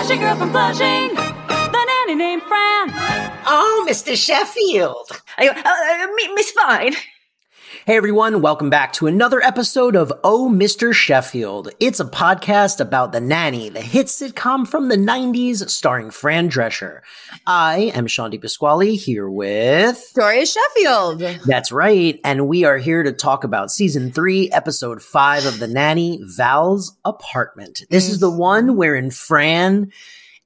Flashy girl from Flushing. The nanny named Fran. Oh, Mr. Sheffield. Uh, uh, Miss Fine. Hey everyone, welcome back to another episode of Oh Mr. Sheffield. It's a podcast about The Nanny, the hit sitcom from the 90s starring Fran Drescher. I am Sean Pasquale here with. Doria Sheffield. That's right, and we are here to talk about season three, episode five of The Nanny, Val's Apartment. This is the one wherein Fran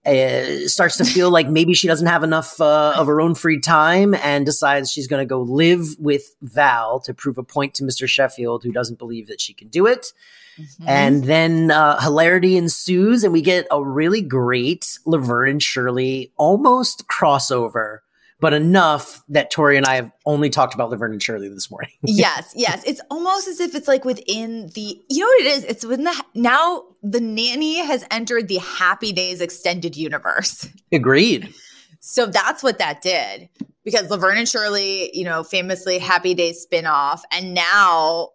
uh, starts to feel like maybe she doesn't have enough uh, of her own free time and decides she's going to go live with Val to prove a point to Mr. Sheffield, who doesn't believe that she can do it. Mm-hmm. And then uh, hilarity ensues, and we get a really great Laverne and Shirley almost crossover, but enough that Tori and I have only talked about Laverne and Shirley this morning. yes, yes. It's almost as if it's like within the, you know what it is? It's within the, now the nanny has entered the Happy Days extended universe. Agreed. So that's what that did because Laverne and Shirley, you know, famously Happy Days spinoff. And now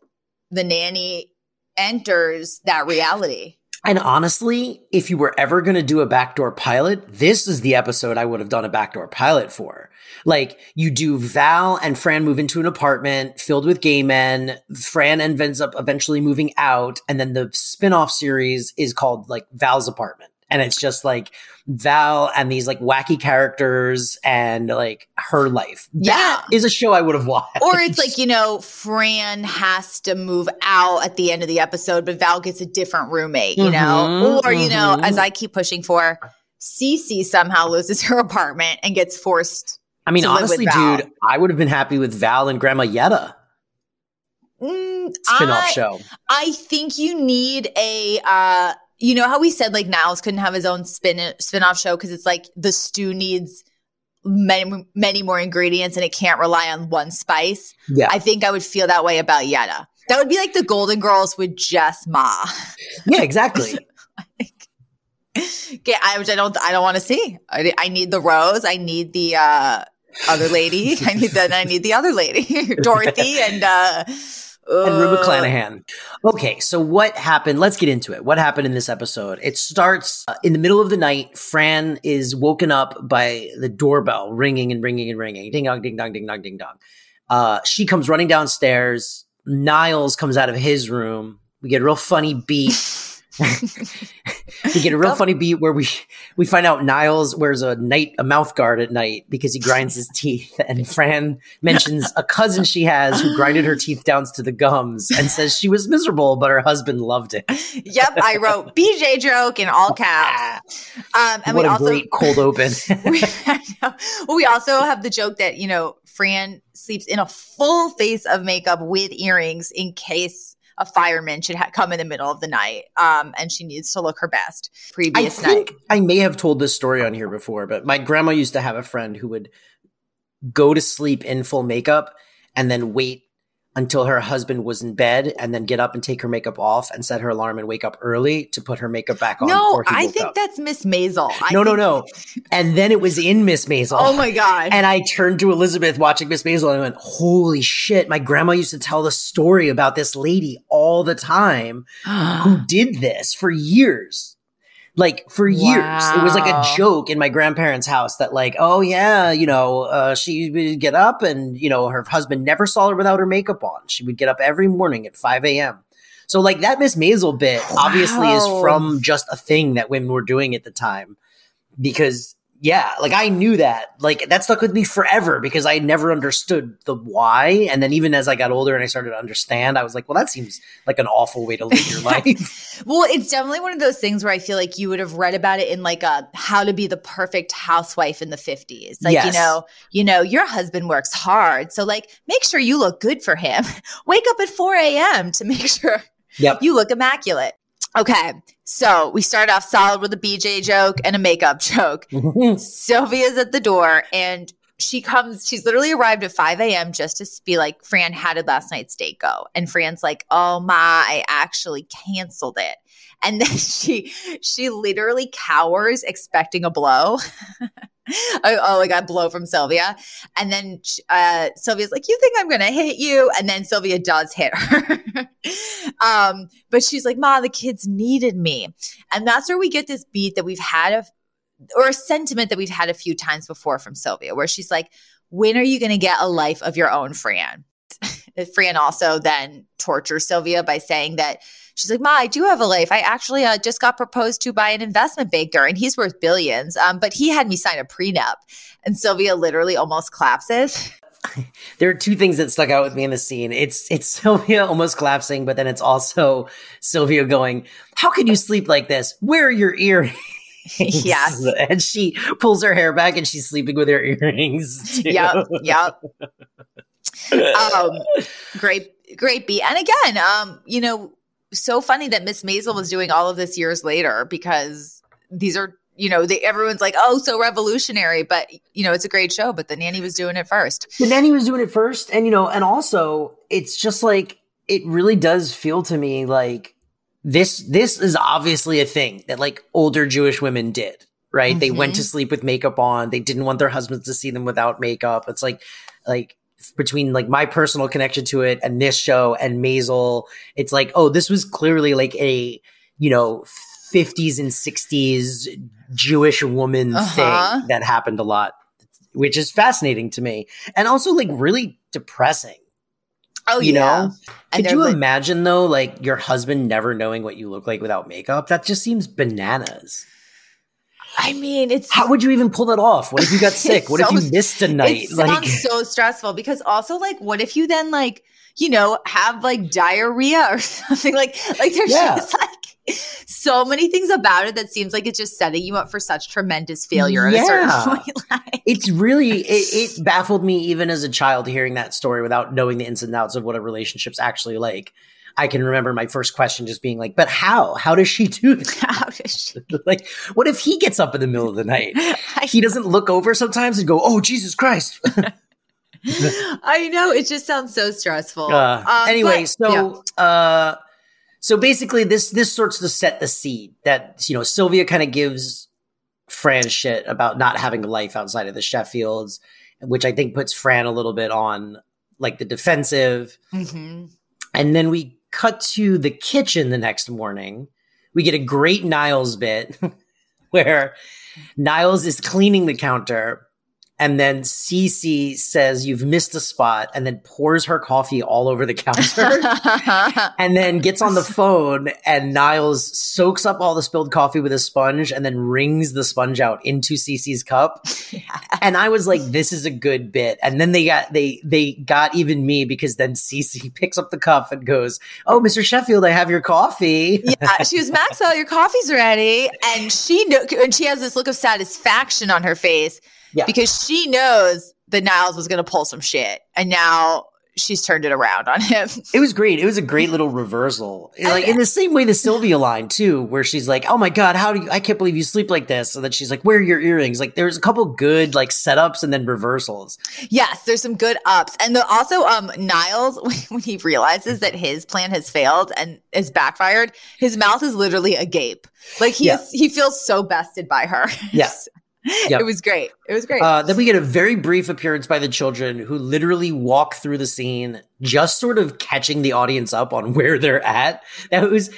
the nanny enters that reality. And honestly, if you were ever going to do a backdoor pilot, this is the episode I would have done a backdoor pilot for. Like, you do Val and Fran move into an apartment filled with gay men. Fran ends up eventually moving out. And then the spin off series is called like Val's Apartment. And it's just like Val and these like wacky characters and like her life. Yeah. That is a show I would have watched. Or it's like, you know, Fran has to move out at the end of the episode, but Val gets a different roommate, you know? Mhm, Or, you know, mhm. as I keep pushing for, Cece somehow loses her apartment and gets forced. I mean, to live with honestly, Val. dude, I would have been happy with Val and Grandma Yetta Mm, spin off I- show. I think you need a uh you know how we said like Niles couldn't have his own spin spin-off show because it's like the stew needs many many more ingredients and it can't rely on one spice. Yeah. I think I would feel that way about Yetta. That would be like the Golden Girls with just Ma. Yeah, exactly. Okay, I, which I don't I don't want to see. I, I need the Rose. I need the uh other lady. I need the I need the other lady, Dorothy and uh and Rue uh, McClanahan. Okay, so what happened? Let's get into it. What happened in this episode? It starts uh, in the middle of the night. Fran is woken up by the doorbell ringing and ringing and ringing. Ding dong, ding dong, ding dong, ding dong. Uh, she comes running downstairs. Niles comes out of his room. We get a real funny beat. we get a real funny beat where we we find out Niles wears a night a mouth guard at night because he grinds his teeth, and Fran mentions a cousin she has who grinded her teeth down to the gums and says she was miserable, but her husband loved it. Yep, I wrote BJ joke in all caps. Um, and what we a also great cold open! we, Well, we also have the joke that you know Fran sleeps in a full face of makeup with earrings in case a fireman should ha- come in the middle of the night, um, and she needs to look her best. I Previous think night, I may have told this story on here before, but my grandma used to have a friend who would go to sleep in full makeup and then wait until her husband was in bed and then get up and take her makeup off and set her alarm and wake up early to put her makeup back on. no, I think up. that's Miss Maisel. I no, no, no. And then it was in Miss Maisel. Oh my god! And I turned to Elizabeth watching Miss Maisel and I went, Holy shit, my grandma used to tell the story about this lady all the time who did this for years. Like for years. It was like a joke in my grandparents' house that like, oh yeah, you know, uh, she would get up and, you know, her husband never saw her without her makeup on. She would get up every morning at 5 a.m. So like that Miss Maisel bit obviously is from just a thing that women were doing at the time. Because yeah, like I knew that. Like that stuck with me forever because I never understood the why. And then even as I got older and I started to understand, I was like, well, that seems like an awful way to live your life. Well, it's definitely one of those things where I feel like you would have read about it in like a how to be the perfect housewife in the 50s. Like, you know, you know, your husband works hard. So like make sure you look good for him. Wake up at 4 a.m. to make sure Yep. you look immaculate. Okay. So we start off solid with a BJ joke and a makeup joke. Sylvia's at the door and she comes, she's literally arrived at 5 a.m. just to be like, Fran, how did last night's date go? And Fran's like, oh my, I actually canceled it. And then she she literally cowers expecting a blow. oh, like a blow from Sylvia. And then uh, Sylvia's like, You think I'm going to hit you? And then Sylvia does hit her. um, but she's like, Ma, the kids needed me. And that's where we get this beat that we've had, a, or a sentiment that we've had a few times before from Sylvia, where she's like, When are you going to get a life of your own, Fran? Fran also then tortures Sylvia by saying that she's like, Ma, I do have a life. I actually uh, just got proposed to by an investment banker and he's worth billions. Um, but he had me sign a prenup. And Sylvia literally almost collapses. there are two things that stuck out with me in the scene. It's it's Sylvia almost collapsing, but then it's also Sylvia going, "How can you sleep like this? Where are your earrings?" yes, and she pulls her hair back and she's sleeping with her earrings. Too. Yep, yep. Um, great, great beat. And again, um, you know, so funny that Miss Maisel was doing all of this years later because these are, you know, they, everyone's like, oh, so revolutionary. But, you know, it's a great show, but the nanny was doing it first. The nanny was doing it first. And, you know, and also it's just like, it really does feel to me like this, this is obviously a thing that like older Jewish women did, right? Mm-hmm. They went to mm-hmm. sleep with makeup on. They didn't want their husbands to see them without makeup. It's like, like, between like my personal connection to it and this show and Maisel, it's like, oh, this was clearly like a, you know, 50s and 60s Jewish woman uh-huh. thing that happened a lot, which is fascinating to me. And also like really depressing. Oh, you yeah. know? And Could you like- imagine though, like your husband never knowing what you look like without makeup? That just seems bananas. I mean, it's how would you even pull that off? What if you got sick? What so, if you missed a night? It like so stressful because also like what if you then like you know have like diarrhea or something like like there's yeah. just like so many things about it that seems like it's just setting you up for such tremendous failure yeah. a certain point. Like. It's really it, it baffled me even as a child hearing that story without knowing the ins and outs of what a relationship's actually like. I can remember my first question just being like, but how? How does she do? How does she? like, what if he gets up in the middle of the night? he doesn't look over sometimes and go, oh, Jesus Christ. I know. It just sounds so stressful. Uh, um, anyway, but, so, yeah. uh, so basically this, this sorts to set the seed that, you know, Sylvia kind of gives Fran shit about not having a life outside of the Sheffields, which I think puts Fran a little bit on like the defensive. Mm-hmm. And then we cut to the kitchen the next morning. We get a great Niles bit where Niles is cleaning the counter and then Cece says you've missed a spot and then pours her coffee all over the counter and then gets on the phone and Niles soaks up all the spilled coffee with a sponge and then wrings the sponge out into Cece's cup. Yeah. And I was like, this is a good bit. And then they got they they got even me because then Cece picks up the cup and goes, Oh, Mr. Sheffield, I have your coffee. yeah. She was Maxwell, your coffee's ready. And she and she has this look of satisfaction on her face yeah. Because she knows that Niles was going to pull some shit. And now she's turned it around on him. It was great. It was a great little reversal. Like in the same way the Sylvia line too, where she's like, "Oh my god, how do you? I can't believe you sleep like this." And then she's like, "Where are your earrings?" Like there's a couple good like setups and then reversals. Yes, there's some good ups, and the, also um Niles when he realizes that his plan has failed and is backfired, his mouth is literally agape. Like he's yeah. he feels so bested by her. Yes. Yep. It was great. It was great. Uh, then we get a very brief appearance by the children who literally walk through the scene, just sort of catching the audience up on where they're at. That was,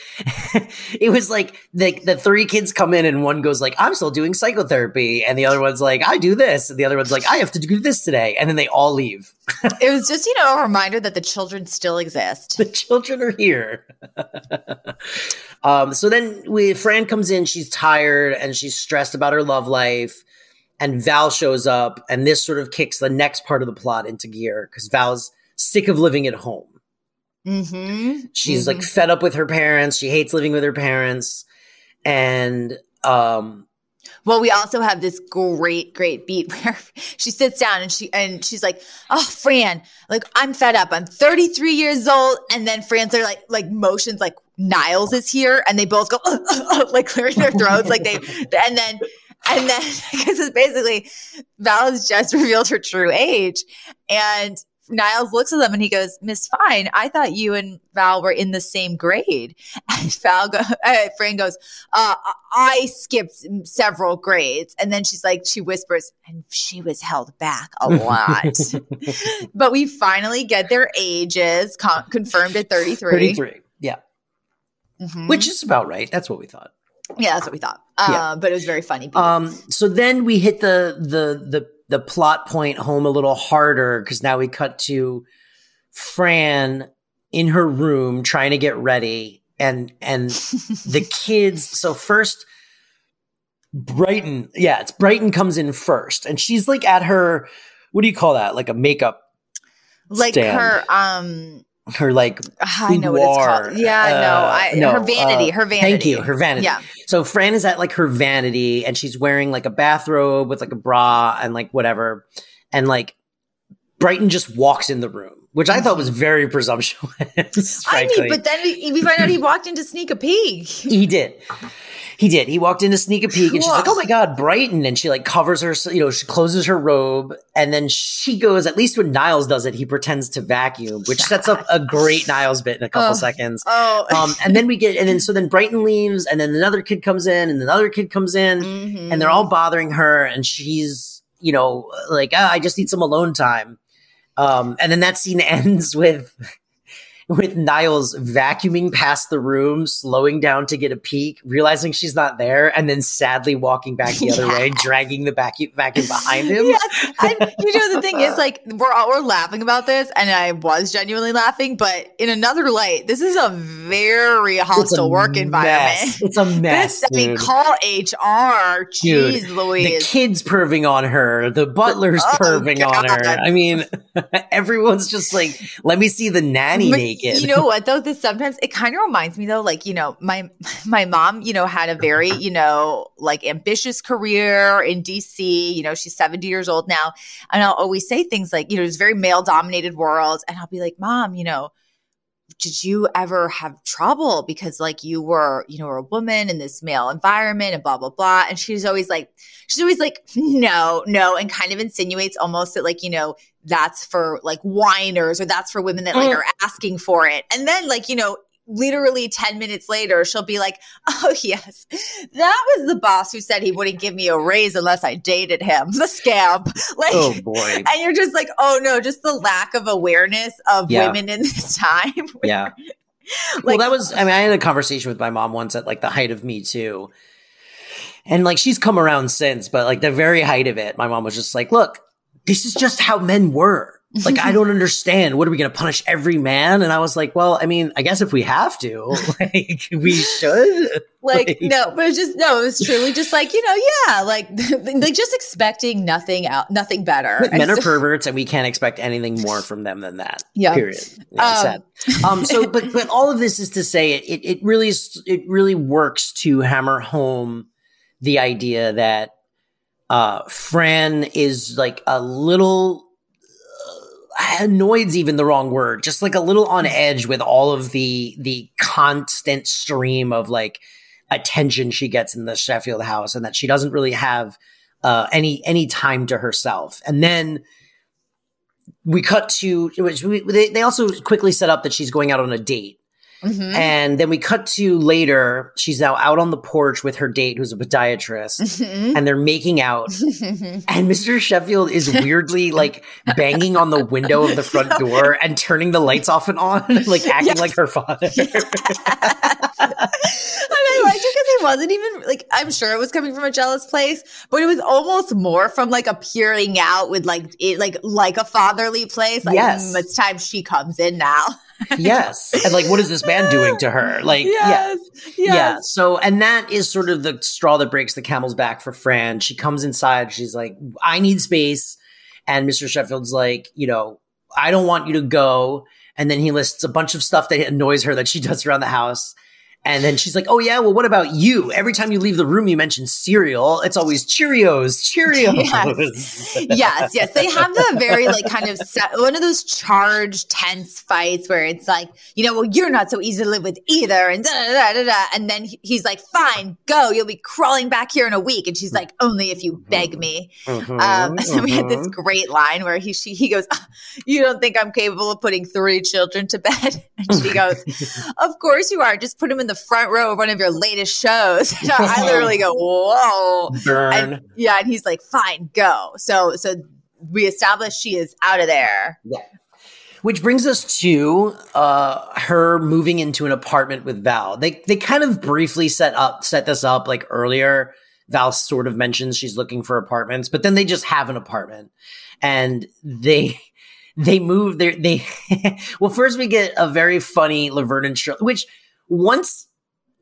it was like the, the three kids come in and one goes like, I'm still doing psychotherapy. And the other one's like, I do this. And the other one's like, I have to do this today. And then they all leave. it was just, you know, a reminder that the children still exist. The children are here. um, so then we, Fran comes in, she's tired and she's stressed about her love life and Val shows up, and this sort of kicks the next part of the plot into gear because Val's sick of living at home. Mm-hmm. She's mm-hmm. like fed up with her parents. She hates living with her parents, and um, well, we also have this great, great beat where she sits down and she and she's like, "Oh, Fran, like I'm fed up. I'm 33 years old." And then Fran's are like, like motions like Niles is here, and they both go uh, uh, uh, like clearing their throats, like they, and then and then because it's basically Val has just revealed her true age, and Niles looks at them and he goes, Miss Fine, I thought you and Val were in the same grade. And Val go, uh, Fran goes, uh, I skipped several grades. And then she's like, she whispers, and she was held back a lot. but we finally get their ages con- confirmed at 33. 33. Yeah. Mhm. Which is about right. That's what we thought. Yeah, that's what we thought. Uh, Yeah. But it was very funny. Um, so then we hit the the the the plot point home a little harder because now we cut to Fran in her room trying to get ready and and the kids so first Brighton yeah it's Brighton comes in first and she's like at her what do you call that like a makeup like stand. her, um, her like I know what it's called. Yeah, no, Uh, I, no, her vanity, uh, her vanity. Thank you, her vanity. Yeah. So Fran is at like her vanity and she's wearing like a bathrobe with like a bra and like whatever. And like Brighton just walks in the room, which I thought was very presumptuous. Mm-hmm. I mean, but then we, we find out he walked in to sneak a peek. he did. He did. He walked in to sneak a peek and she's like, oh my God, Brighton. And she like covers her, you know, she closes her robe. And then she goes, at least when Niles does it, he pretends to vacuum, which sets up a great Niles bit in a couple Oh. seconds. Oh, Um, and then we get, and then so then Brighton leaves, and then another kid comes in, and another kid comes in, Mhm. and they're all bothering her, and she's, you know, like, ah, I just need some alone time. Um, and then that scene ends with with Niles vacuuming past the room, slowing down to get a peek, realizing she's not there, and then sadly walking back the other Yeah. way, dragging the vacuum vacuum behind him. Yes, and you know the thing is, like we're all we're laughing about this, and I was genuinely laughing. But in another light, this is a very It's a hostile work mess. environment. It's a mess. This, I mean, call HR. Dude, Jeez, the kids perving on her, the butler's Oh, perving on her. I mean, everyone's just like, let me see the nanny But You know what though? This sometimes it kind of reminds me though, like you know, my my mom, you know, had a very you know like ambitious career in DC. You know, she's seventy years old now, and I'll always say things like, you know, it's very male dominated world, and I'll be like, Mom, you know. Did you ever have trouble because like you were, you know, a woman in this male environment and blah blah blah? And she's always like, she's always like, no, no, and kind of insinuates almost that like, you know, that's for like whiners or that's for women that like Mm. are asking for it. And then like, you know, literally 10 minutes later, she'll be like, oh yes, that was the boss who said he wouldn't give me a raise unless I dated him. The scamp. Like, oh boy. and you're just like, oh no, just the lack of awareness of Yeah. women in this time. Yeah. well, that was, I mean, I had a conversation with my mom once at like the height of Me Too. And like she's come around since, but like the very height of it, my mom was just like, look, this is just how men were. Like, I don't understand. What are we going to punish every man? And I was like, well, I mean, I guess if we have to, like, we should. like Like- no but it's just no it was truly just like you know yeah like like just expecting nothing out nothing better Men are perverts, and we can't expect anything more from them than that. Yeah. Period. Yeah, Um, sad. Um. So, but but all of this is to say, it it, it really is, it really works to hammer home the idea that uh Fran is like a little. Uh, annoyed's even the wrong word just like a little on edge with all of the the constant stream of like attention she gets in the sheffield house and that she doesn't really have uh, any any time to herself. And then we cut to which we, they, they also quickly set up that she's going out on a date. Mhm. And then we cut to later. She's now out on the porch with her date, who's a podiatrist, Mhm. and they're making out. And Mr. Sheffield is weirdly like banging on the window of the front door and turning the lights off and on, like acting Yes. like her father. I liked it because he wasn't even like I'm sure it was coming from a jealous place, but it was almost more from like a peering out with like it like like a fatherly place. Like Yes. "Mm, it's time she comes in now. Yes. And like, what is this man doing to her? Like, yeah. yes, Yeah. So, and that is sort of the straw that breaks the camel's back for Fran. She comes inside. She's like, I need space. And Mr. Sheffield's like, you know, I don't want you to go. And then he lists a bunch of stuff that annoys her that she does around the house. And then she's like, "Oh yeah, well, what about you? Every time you leave the room, you mention cereal. It's always Cheerios, Cheerios." Yes. yes, yes. They have the very like kind of set, one of those charged, tense fights where it's like, you know, well, you're not so easy to live with either, and da da da da. da. And then he's like, "Fine, go. You'll be crawling back here in a week." And she's like, "Only if you beg me." Mhm, Um, so we had this mhm. great line where he she, he goes, "Ah, "You don't think I'm capable of putting three children to bed?" And she goes, "Of course you are. Just put them in the front row of one of your latest shows." I literally go, "Whoa!" burn. And, yeah, and he's like, "Fine, go." So so we established she is out of there. Yeah. Which brings us to uh, her moving into an apartment with Val. They they kind of briefly set up set this up like earlier. Val sort of mentions she's looking for apartments, but then they just have an apartment, and they they move. They they well first we get a very funny Laverne and Shirley, which once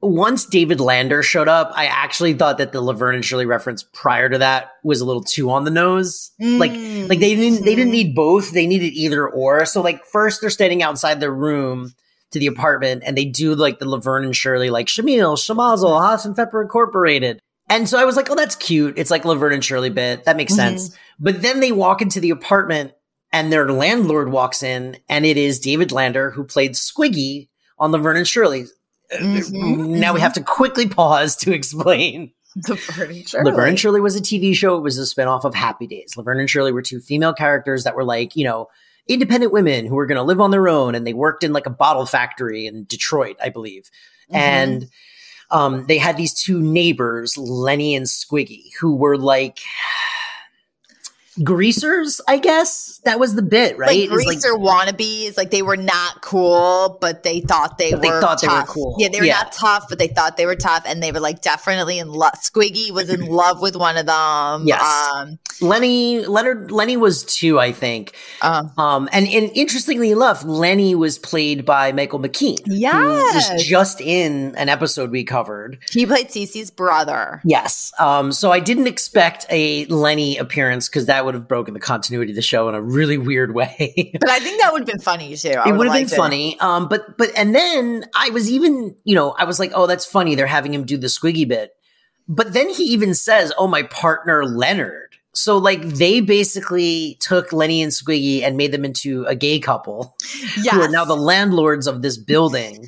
once David Lander showed up, I actually thought that the Laverne and Shirley reference prior to that was a little too on the nose. Like mm. like they didn't they didn't need both. They needed either or. So like first they're standing outside their room to the apartment and they do like the Laverne and Shirley like Schlemiel, Schlimazel, mm. Hasenpfeffer Incorporated. And so I was like, oh, that's cute. It's like Laverne and Shirley bit. That makes mm-hmm. sense. But then they walk into the apartment and their landlord walks in and it is David Lander who played Squiggy on Laverne and Shirley. Mhm, Now we have to quickly pause to explain. the furniture. Laverne and Shirley was a TV show. It was a spinoff of Happy Days. Laverne and Shirley were two female characters that were like, you know, independent women who were going to live on their own and they worked in like a bottle factory in Detroit, I believe. Mhm. And um, they had these two neighbors, Lenny and Squiggy, who were like greasers, I guess. That was the bit, right? like greaser wannabes, like they were not cool, but they thought they But they were thought they were tough. cool. Yeah, they were Yeah. not tough, but they thought they were tough, and they were like definitely in love. Squiggy was in love with one of them. Yes. Um, Lenny, Leonard, Lenny was two, I think. um, Um, and, and interestingly enough, Lenny was played by Michael McKean. who Yes. was just in an episode we covered. he played Cece's brother. Yes. Um, so I didn't expect a Lenny appearance because that would have broken the continuity of the show in a really weird way. But I think that would have been funny too. I it would have been it. funny. Um, but but and then I was even, you know, I was like, oh, that's funny. They're having him do the squiggy bit. But then he even says, oh, my partner Leonard. So like they basically took Lenny and Squiggy and made them into a gay couple Yes. who are now the landlords of this building.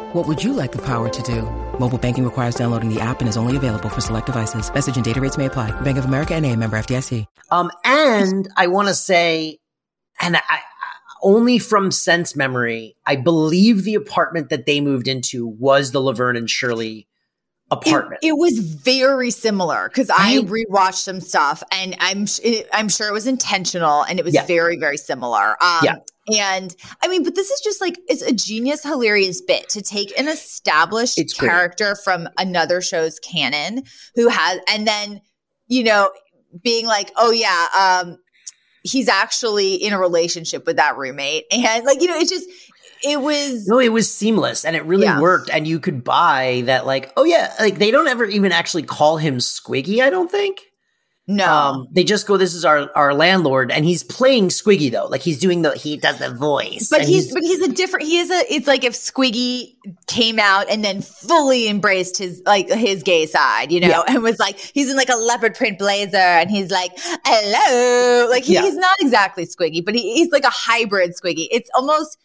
What would you like the power to do? Mobile banking requires downloading the app and is only available for select devices. Message and data rates may apply. Bank of America and a member FDIC. Um, and I want to say, and I, I only from sense memory, I believe the apartment that they moved into was the Laverne and Shirley apartment. It, it was very similar because I Right? rewatched some stuff, and I'm it, I'm sure it was intentional, and it was Yeah. very very similar. Um, Yeah. And I mean, but this is just like it's a genius, hilarious bit to take an established It's great. character from another show's canon who has, and then you know, being like, oh yeah, um, he's actually in a relationship with that roommate, and like you know, it just it was no, it was seamless and it really Yeah. worked. And you could buy that, like, oh yeah, like they don't ever even actually call him Squiggy, I don't think. No. Um, they just go, "This is our our landlord," and he's playing Squiggy though, like he's doing the he does the voice, But and he's, but he's a different. He is a. It's like if Squiggy came out and then fully embraced his like his gay side, you know, Yeah. and was like he's in like a leopard print blazer and he's like hello, like he, Yeah. he's not exactly Squiggy, but he, he's like a hybrid Squiggy. It's almost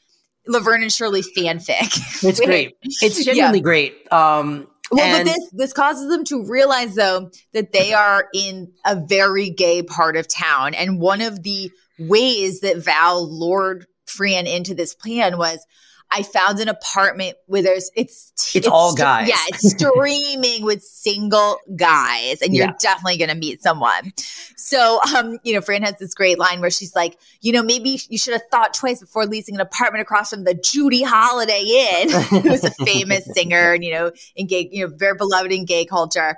Laverne and Shirley fanfic. It's great. It's Yeah. genuinely great. Um, Well, And- but this this causes them to realize though that they are in a very gay part of town, and one of the ways that Val lured Fran into this plan was. I found an apartment where there's it's It's all st- guys. Yeah, it's streaming with single guys, and you're Yeah. definitely going to meet someone. So, um, you know, Fran has this great line where she's like, you know, maybe you should have thought twice before leasing an apartment across from the Judy Holiday Inn, who's a famous singer and you know, in gay, you know, very beloved in gay culture.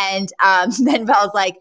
And um, then Val's like.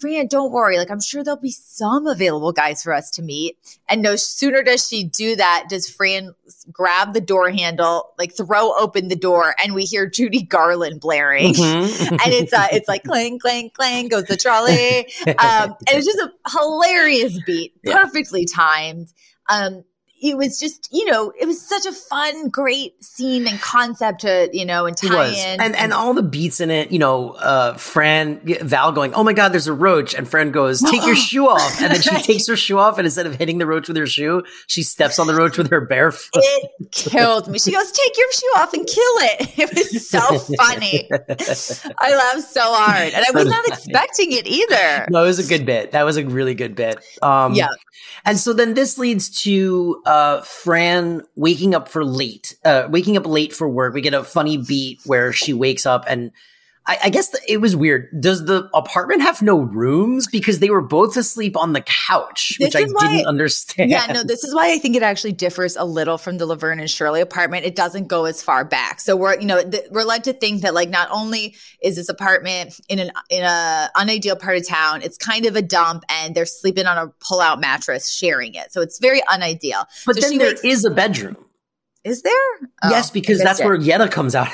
Fran, don't worry. Like, I'm sure there'll be some available guys for us to meet. And no sooner does she do that, does Fran grab the door handle, like throw open the door, and we hear Judy Garland blaring. Mhm. and it's uh, it's like clang, clang, clang goes the trolley. Um, and it's just a hilarious beat, Yeah. perfectly timed. Um, it was just, you know, it was such a fun, great scene and concept to, you know, and tie in. And and all the beats in it, you know, uh Fran Val going, Oh my god, there's a roach, and Fran goes, Take your shoe off. And then she takes her shoe off, and instead of hitting the roach with her shoe, she steps on the roach with her bare foot. it killed me. She goes, "Take your shoe off and kill it." It was so funny. I laughed so hard, and I was not expecting it either. No, it was a good bit. That was a really good bit. Um Yeah. And so then this leads to uh Fran waking up for late, uh waking up late for work. We get a funny beat where she wakes up and I, I guess the, it was weird. Does the apartment have no rooms because they were both asleep on the couch, This which I why- didn't understand. Yeah, no, this is why I think it actually differs a little from the Laverne and Shirley apartment. It doesn't go as far back. So we're, you know, th- we're led to think that like not only is this apartment in an in a unideal part of town, it's kind of a dump and they're sleeping on a pull-out mattress sharing it. So it's very unideal. But So then there is a bedroom. Is there? Oh, yes, because that's it. where Yetta comes out.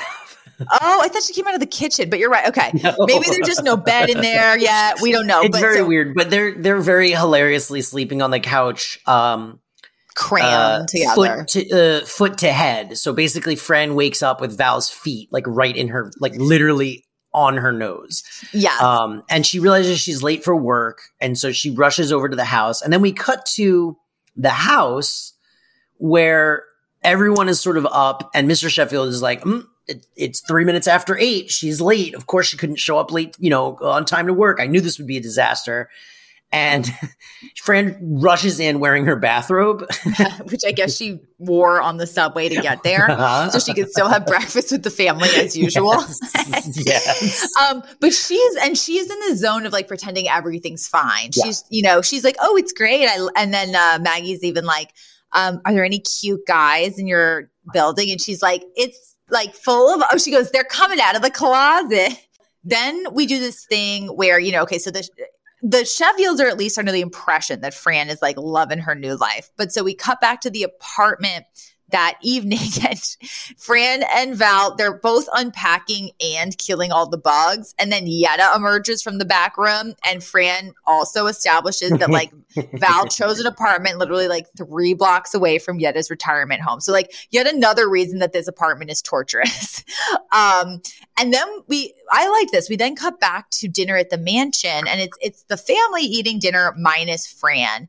Oh, I thought she came out of the kitchen, but you're right. Okay. No. Maybe there's just no bed in there yet. We don't know. it's but very so weird, but they're they're very hilariously sleeping on the couch. Um crammed uh, together. foot to uh, foot to head. So basically, Fran wakes up with Val's feet like right in her, like literally on her nose. yeah. Um, and she realizes she's late for work, and so she rushes over to the house. And then we cut to the house where everyone is sort of up, and Mr. Sheffield is like, mm, it, "It's three minutes after eight. She's late. Of course, she couldn't show up late. You know, on time to work. I knew this would be a disaster." And Fran rushes in wearing her bathrobe. which I guess she wore on the subway to get there. Uh-huh. so she could still have breakfast with the family as usual. Yes. yes. um, but she's and she's in the zone of like pretending everything's fine. Yeah. She's, you know, she's like, "Oh, it's great." I, and then uh, Maggie's even like, um, "Are there any cute guys in your building?" And she's like, "It's like full of." Oh, she goes, "They're coming out of the closet." Then we do this thing where you know, okay, so the the Sheffields are at least under the impression that Fran is like loving her new life. But so we cut back to the apartment that evening and Fran and Val, they're both unpacking and killing all the bugs. And then Yetta emerges from the back room and Fran also establishes that like Val chose an apartment literally like three blocks away from Yetta's retirement home. So like yet another reason that this apartment is torturous. um, and then we, I like this. We then cut back to dinner at the mansion, and it's it's the family eating dinner minus Fran,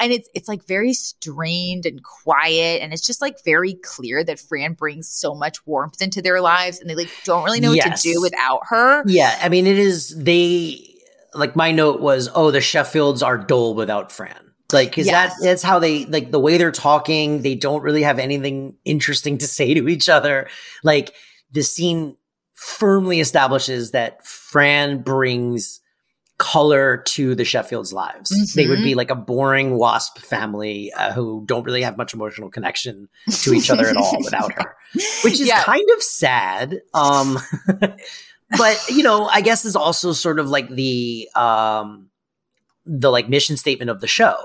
and it's it's like very strained and quiet, and it's just like very clear that Fran brings so much warmth into their lives, and they like don't really know what to do without her. Yeah, I mean, it is they like my note was, oh, the Sheffields are dull without Fran. Like, is Yes. that that's how they like the way they're talking? They don't really have anything interesting to say to each other. Like, the scene firmly establishes that Fran brings color to the Sheffields' lives. They would be like a boring wasp family uh, who don't really have much emotional connection to each other at all without her, which is Yeah. kind of sad. Um, but you know, I guess is also sort of like the um, the like mission statement of the show.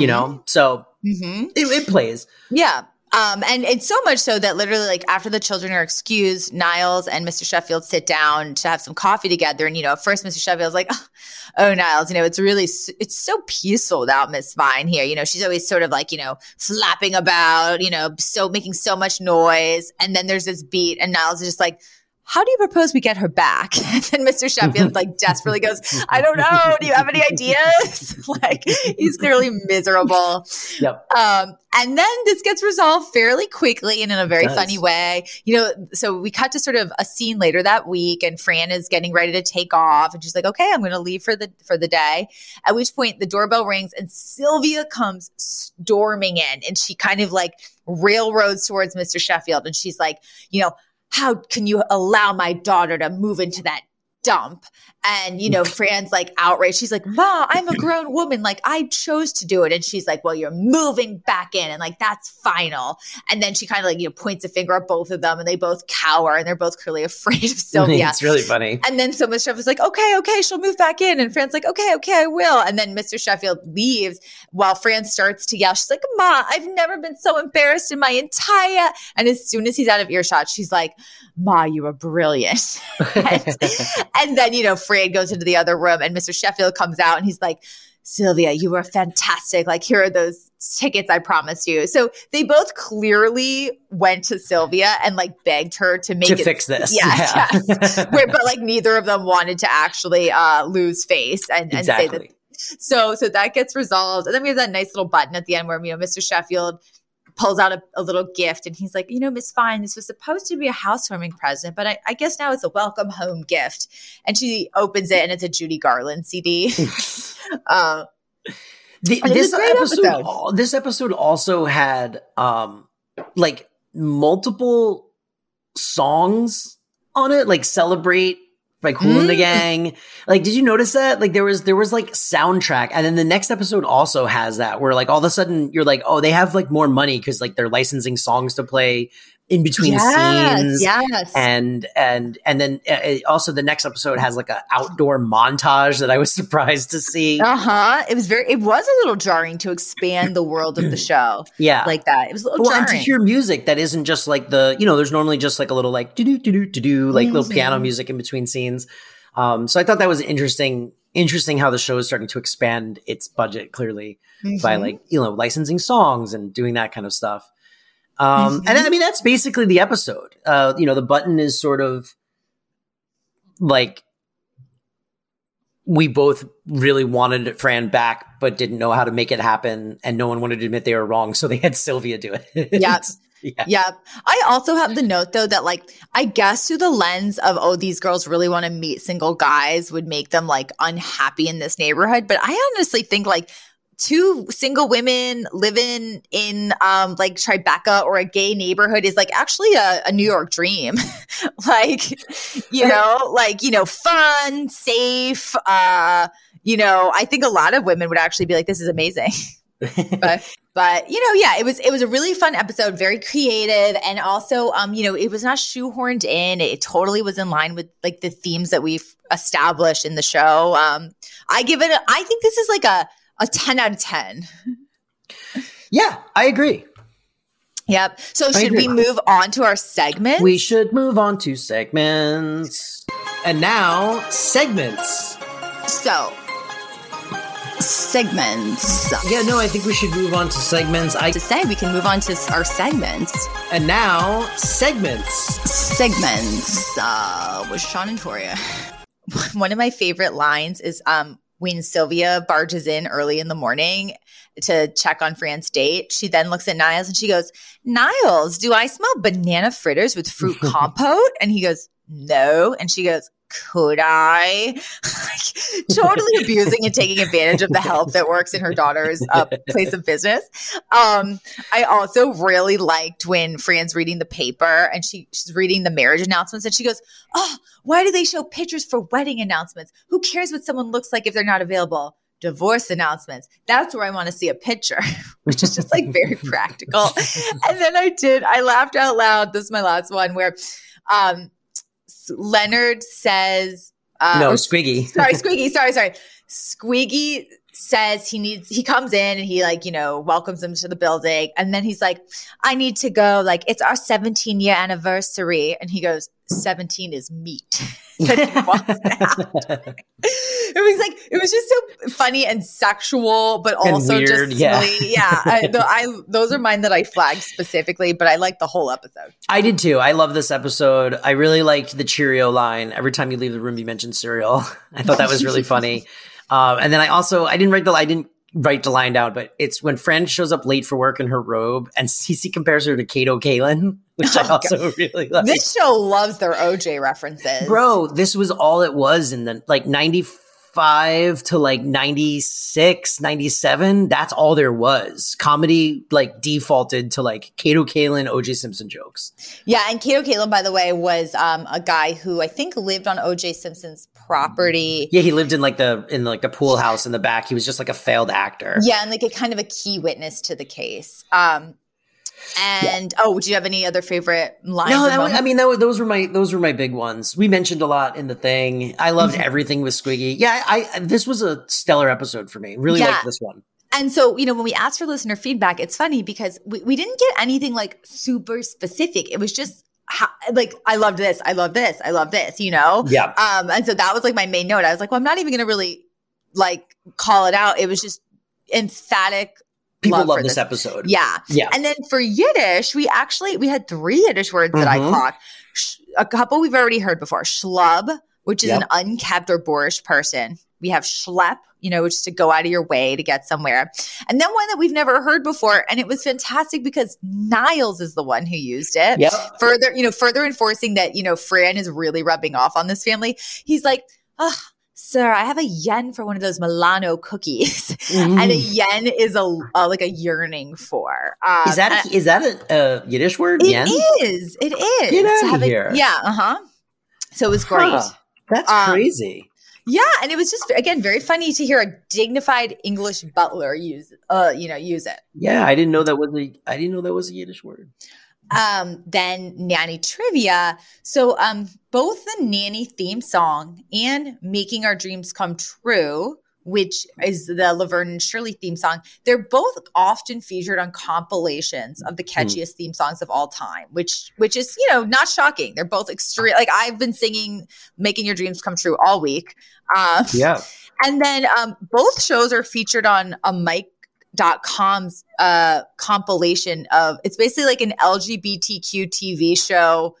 You know, so hmm it, it plays. Yeah. Um, and it's so much so that literally, like, after the children are excused, Niles and Mr. Sheffield sit down to have some coffee together. And, you know, first, Mr. Sheffield's like, oh, Niles, you know, it's really, it's so peaceful without Miss Fine here. You know, she's always sort of like, you know, flapping about, you know, so making so much noise. And then there's this beat, and Niles is just like, how do you propose we get her back? And then Mr. Sheffield like desperately goes, I don't know. Do you have any ideas? like he's clearly miserable. Yep. Um, and then this gets resolved fairly quickly and in a very funny way. You know, so we cut to sort of a scene later that week, and Fran is getting ready to take off, and she's like, "Okay, I'm going to leave for the for the day." At which point, the doorbell rings, and Sylvia comes storming in, and she kind of like railroads towards Mr. Sheffield, and she's like, "You know, how can you allow my daughter to move into that?" Dump and you know, Fran's like outraged. She's like, Ma, I'm a grown woman. Like, I chose to do it. And she's like, Well, you're moving back in. And like, that's final. And then she kind of like, you know, points a finger at both of them and they both cower and they're both clearly afraid of Sylvia. it's really funny. And then so Mr. Sheffield's like, okay, okay, she'll move back in. And Fran's like, okay, okay, I will. And then Mr. Sheffield leaves while Fran starts to yell. She's like, Ma, I've never been so embarrassed in my entire. And as soon as he's out of earshot, she's like, Ma, you were brilliant. and, and then, you know, Fran goes into the other room and Mr. Sheffield comes out and he's like, Sylvia, you were fantastic. Like, here are those tickets I promised you. So they both clearly went to Sylvia and like begged her to make to it fix this. Yes, yes. Where, but like neither of them wanted to actually uh, lose face and, and say that. So so that gets resolved, and then we have that nice little button at the end where you know Mr. Sheffield pulls out a, a little gift and he's like, you know, Miss Fine, this was supposed to be a housewarming present, but I, I guess now it's a welcome home gift. And she opens it and it's a Judy Garland CD. uh, The, And it was this episode, episode. this episode also had um like multiple songs on it, like "Celebrate" by Cool and the Mm. Gang. Like, did you notice that? Like, there was there was like soundtrack, and then the next episode also has that, where like all of a sudden you're like, oh, they have like more money because like they're licensing songs to play in between yes, scenes. yes. And and and then uh, also the next episode has like an outdoor montage that I was surprised to see. Uh huh. It was very. It was a little jarring to expand the world of the show Yeah, like that. It was a little well, and to hear music that isn't just like the you know, there's normally just like a little like do do do do do do like little piano Mhm. music in between scenes. Um, so I thought that was interesting. Interesting how the show is starting to expand its budget clearly by Mhm. like you know licensing songs and doing that kind of stuff. Um, and Mhm. I mean that's basically the episode. Uh, you know, the button is sort of like we both really wanted Fran back, but didn't know how to make it happen, and no one wanted to admit they were wrong, so they had Sylvia do it. Yep. yeah. Yep. I also have the note though that like I guess through the lens of oh these girls really want to meet single guys would make them like unhappy in this neighborhood, but I honestly think like two single women living in um like Tribeca or a gay neighborhood is like actually a, a New York dream. like you know, like you know, fun, safe, uh you know, I think a lot of women would actually be like this is amazing. But but you know yeah it was it was a really fun episode very creative and also um you know it was not shoehorned in. It totally was in line with like the themes that we've established in the show. Um i give it a, i think this is like a a 10 out of 10 Yeah, I agree. yep so should agree. we move on to our segment We should move on to segments. And now, segments. so segments Yeah, no, I think we should move on to segments. I to say we can move on to our segments and now segments. segments uh with Sean and Toria. One of my favorite lines is um when Sylvia barges in early in the morning to check on Fran's date. She then looks at Niles and she goes, Niles, do I smell banana fritters with fruit compote? And he goes, No. And she goes, could I? Like, totally abusing and taking advantage of the help that works in her daughter's uh, place of business. Um, I also really liked when Fran's reading the paper and she, she's reading the marriage announcements and she goes, Oh, why do they show pictures for wedding announcements? Who cares what someone looks like if they're not available? Divorce announcements. That's where I want to see a picture, which is just like very practical. And then I did, I laughed out loud. This is my last one where um, Leonard says, uh, no, Squiggy. sorry, Squeaky. Sorry, sorry. Squeaky says he needs he comes in and he like you know welcomes him to the building and then he's like i need to go like it's our 17 year anniversary and he goes 17 is meat he walks out. it was like it was just so funny and sexual but And also weird, just yeah. silly. yeah I, the, I those are mine that i flagged specifically but i like the whole episode I did too. I love this episode. I really liked the Cheerio line. Every time you leave the room, you mention cereal. I thought that was really funny. Um, and then I also I didn't write the I didn't write the line down, but it's when Fran shows up late for work in her robe, and Cece compares her to Kato Kaelin, which I Oh, also really like. this show loves their oj references Bro, this was all it was in the like 95 to like 96, 97. That's all there was. Comedy like defaulted to like Kato Kaelin, OJ Simpson jokes. Yeah, and Kato Kaelin, by the way, was um, a guy who I think lived on O.J. Simpson's property. Yeah, he lived in like the in like the pool house in the back. He was just like a failed actor. Yeah, and like a kind of a key witness to the case. Um, and oh, do you have any other favorite lines? No, that was, I mean, that those were my those were my big ones. We mentioned a lot in the thing. I loved Mm-hmm. everything with Squiggy. Yeah, I this was a stellar episode for me. Really Yeah. liked this one. And so, you know, when we asked for listener feedback, it's funny because we, we didn't get anything like super specific. It was just how, like, I love this, I love this, I love this, you know? Yeah. Um, and so that was like my main note. I was like, well, I'm not even going to really like call it out. It was just emphatic. People love love for this episode. Yeah. Yeah. And then for Yiddish, we actually we had three Yiddish words that I Mhm. caught. A couple we've already heard before. Schlub, which is Yep. an unkept or boorish person. We have schlep, you know, just to go out of your way to get somewhere. And then one that we've never heard before, and it was fantastic because Niles is the one who used it. Yep. Further, you know, further enforcing that, you know, Fran is really rubbing off on this family. He's like, oh, sir, I have a yen for one of those Milano cookies. Mhm. and a yen is a, a like a yearning for. Um, Is that is that a, a Yiddish word? it Yen? is. It is. Get to outta have a- here. yeah. Uh huh. So it was great. Huh. That's Um, crazy. Yeah, and it was just again very funny to hear a dignified English butler use, uh, you know, use it. Yeah, I didn't know that was a I didn't know that was a Yiddish word. Um, then nanny trivia. So, um, both the nanny theme song and "Making Our Dreams Come True." Which is the Laverne and Shirley theme song? They're both often featured on compilations of the catchiest theme songs of all time, which which is you know not shocking. They're both extreme. Like I've been singing "Making Your Dreams Come True" all week. Um, Yeah. and then um, both shows are featured on a Mic.com's uh, compilation of it's basically like an LGBTQ TV show,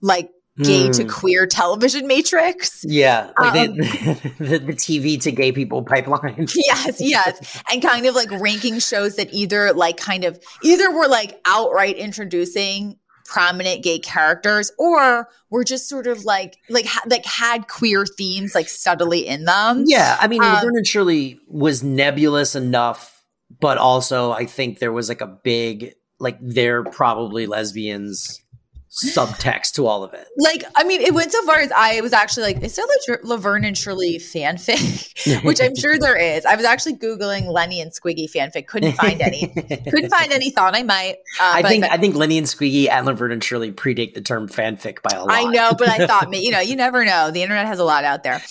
like gay to Hmm. queer television matrix. Yeah, like Um, the, the, the TV to gay people pipeline. yes, yes. And kind of like ranking shows that either like kind of either were like outright introducing prominent gay characters or were just sort of like like ha- like had queer themes like subtly in them. Yeah, I mean, Um, and Shirley was nebulous enough, but also I think there was like a big like they're probably lesbians subtext to all of it. Like, I mean, it went so far as I was actually like, is there like Laverne and Shirley fanfic? Which I'm sure there is. I was actually Googling Lenny and Squiggy fanfic, couldn't find any. couldn't find any, thought I might. Uh, I think but- I think Lenny and Squiggy and Laverne and Shirley predate the term fanfic by a lot. I know, but I thought, you know, you never know. The internet has a lot out there.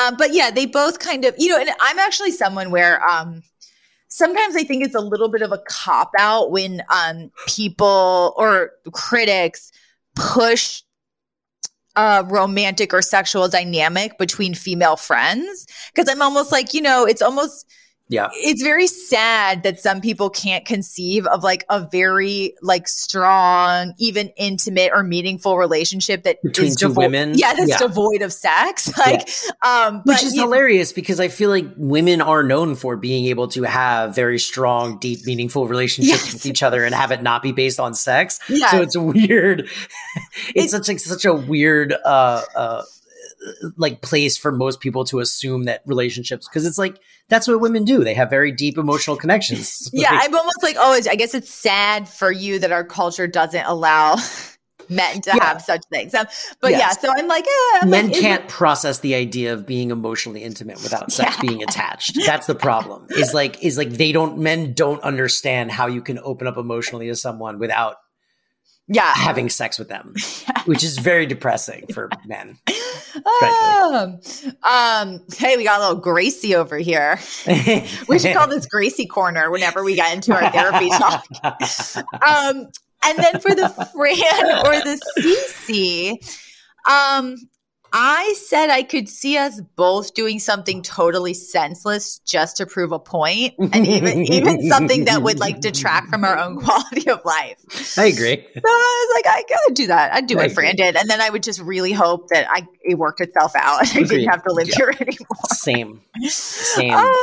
Um, but yeah, they both kind of, you know, and I'm actually someone where um, sometimes I think it's a little bit of a cop out when um, people or critics push a romantic or sexual dynamic between female friends. Because I'm almost like, you know, it's almost Yeah. it's very sad that some people can't conceive of like a very like strong, even intimate or meaningful relationship that Between is two devo- women? Yeah, that's Yeah. devoid of sex. Like, um, Which is hilarious because I feel like women are known for being able to have very strong, deep, meaningful relationships Yes. with each other and have it not be based on sex. Yeah. So it's weird. It- it's such a, such a weird, uh, uh, like place for most people to assume that relationships because it's like that's what women do. They have very deep emotional connections. yeah, Like, I'm almost like, oh, I guess it's sad for you that our culture doesn't allow men to Yeah. have such things. Um, but yeah, so I'm like, eh, I'm men like, can't process the idea of being emotionally intimate without sex Yeah. being attached. That's the problem. Is like is like they don't men don't understand how you can open up emotionally to someone without yeah, having sex with them, which is very depressing for men. Um, um, hey, we got a little Gracie over here. we should call this Gracie corner whenever we get into our therapy talk. Um, and then for the Fran or the CC, um, I said I could see us both doing something totally senseless just to prove a point, and even even something that would like detract from our own quality of life. I agree. So I was like, I gotta do that. I'd do I what Fran did, and then I would just really hope that I it worked itself out and I Agreed. didn't have to live Yeah. here anymore. Same. Same. Um,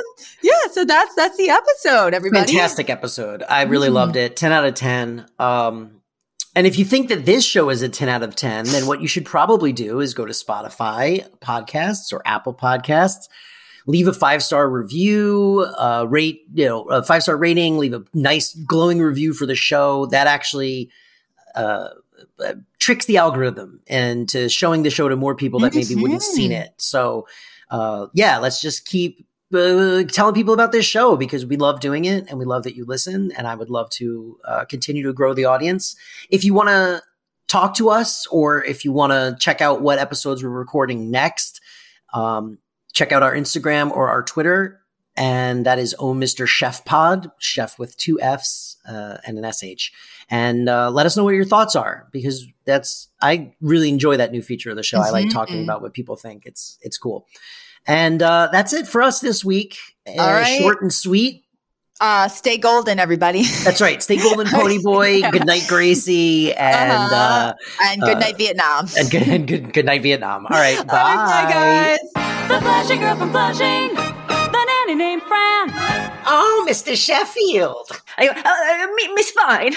yeah, so that's that's the episode, everybody. Fantastic episode. I really Mhm. loved it. 10 out of 10. Um, and if you think that this show is a 10 out of 10, then what you should probably do is go to Spotify podcasts or Apple podcasts, leave a five star review, uh, rate, you know, a five star rating, leave a nice glowing review for the show. That actually, uh, uh, tricks the algorithm into showing the show to more people that maybe wouldn't have seen it. So, uh, yeah, let's just keep uh, telling people about this show because we love doing it and we love that you listen. And I would love to uh, continue to grow the audience. If you want to talk to us or if you want to check out what episodes we're recording next, um, check out our Instagram or our Twitter. And that is Oh Mr. Sheff Pod, chef with two F's uh, and an SH. And uh, let us know what your thoughts are because that's I really enjoy that new feature of the show. I like talking Mhm. about what people think. It's it's cool. And uh, that's it for us this week. Uh, All right. Short and sweet. Uh, stay golden, everybody. That's right. Stay golden, Pony Boy. Good night, Gracie, and Uh-huh. uh, and good Uh, night, Vietnam. and good, and good good night, Vietnam. All right, bye. All right, bye, guys. The Flashing Girl from Flushing. The nanny named Fran. Oh, Mr. Sheffield. I, uh, uh, Miss Fine,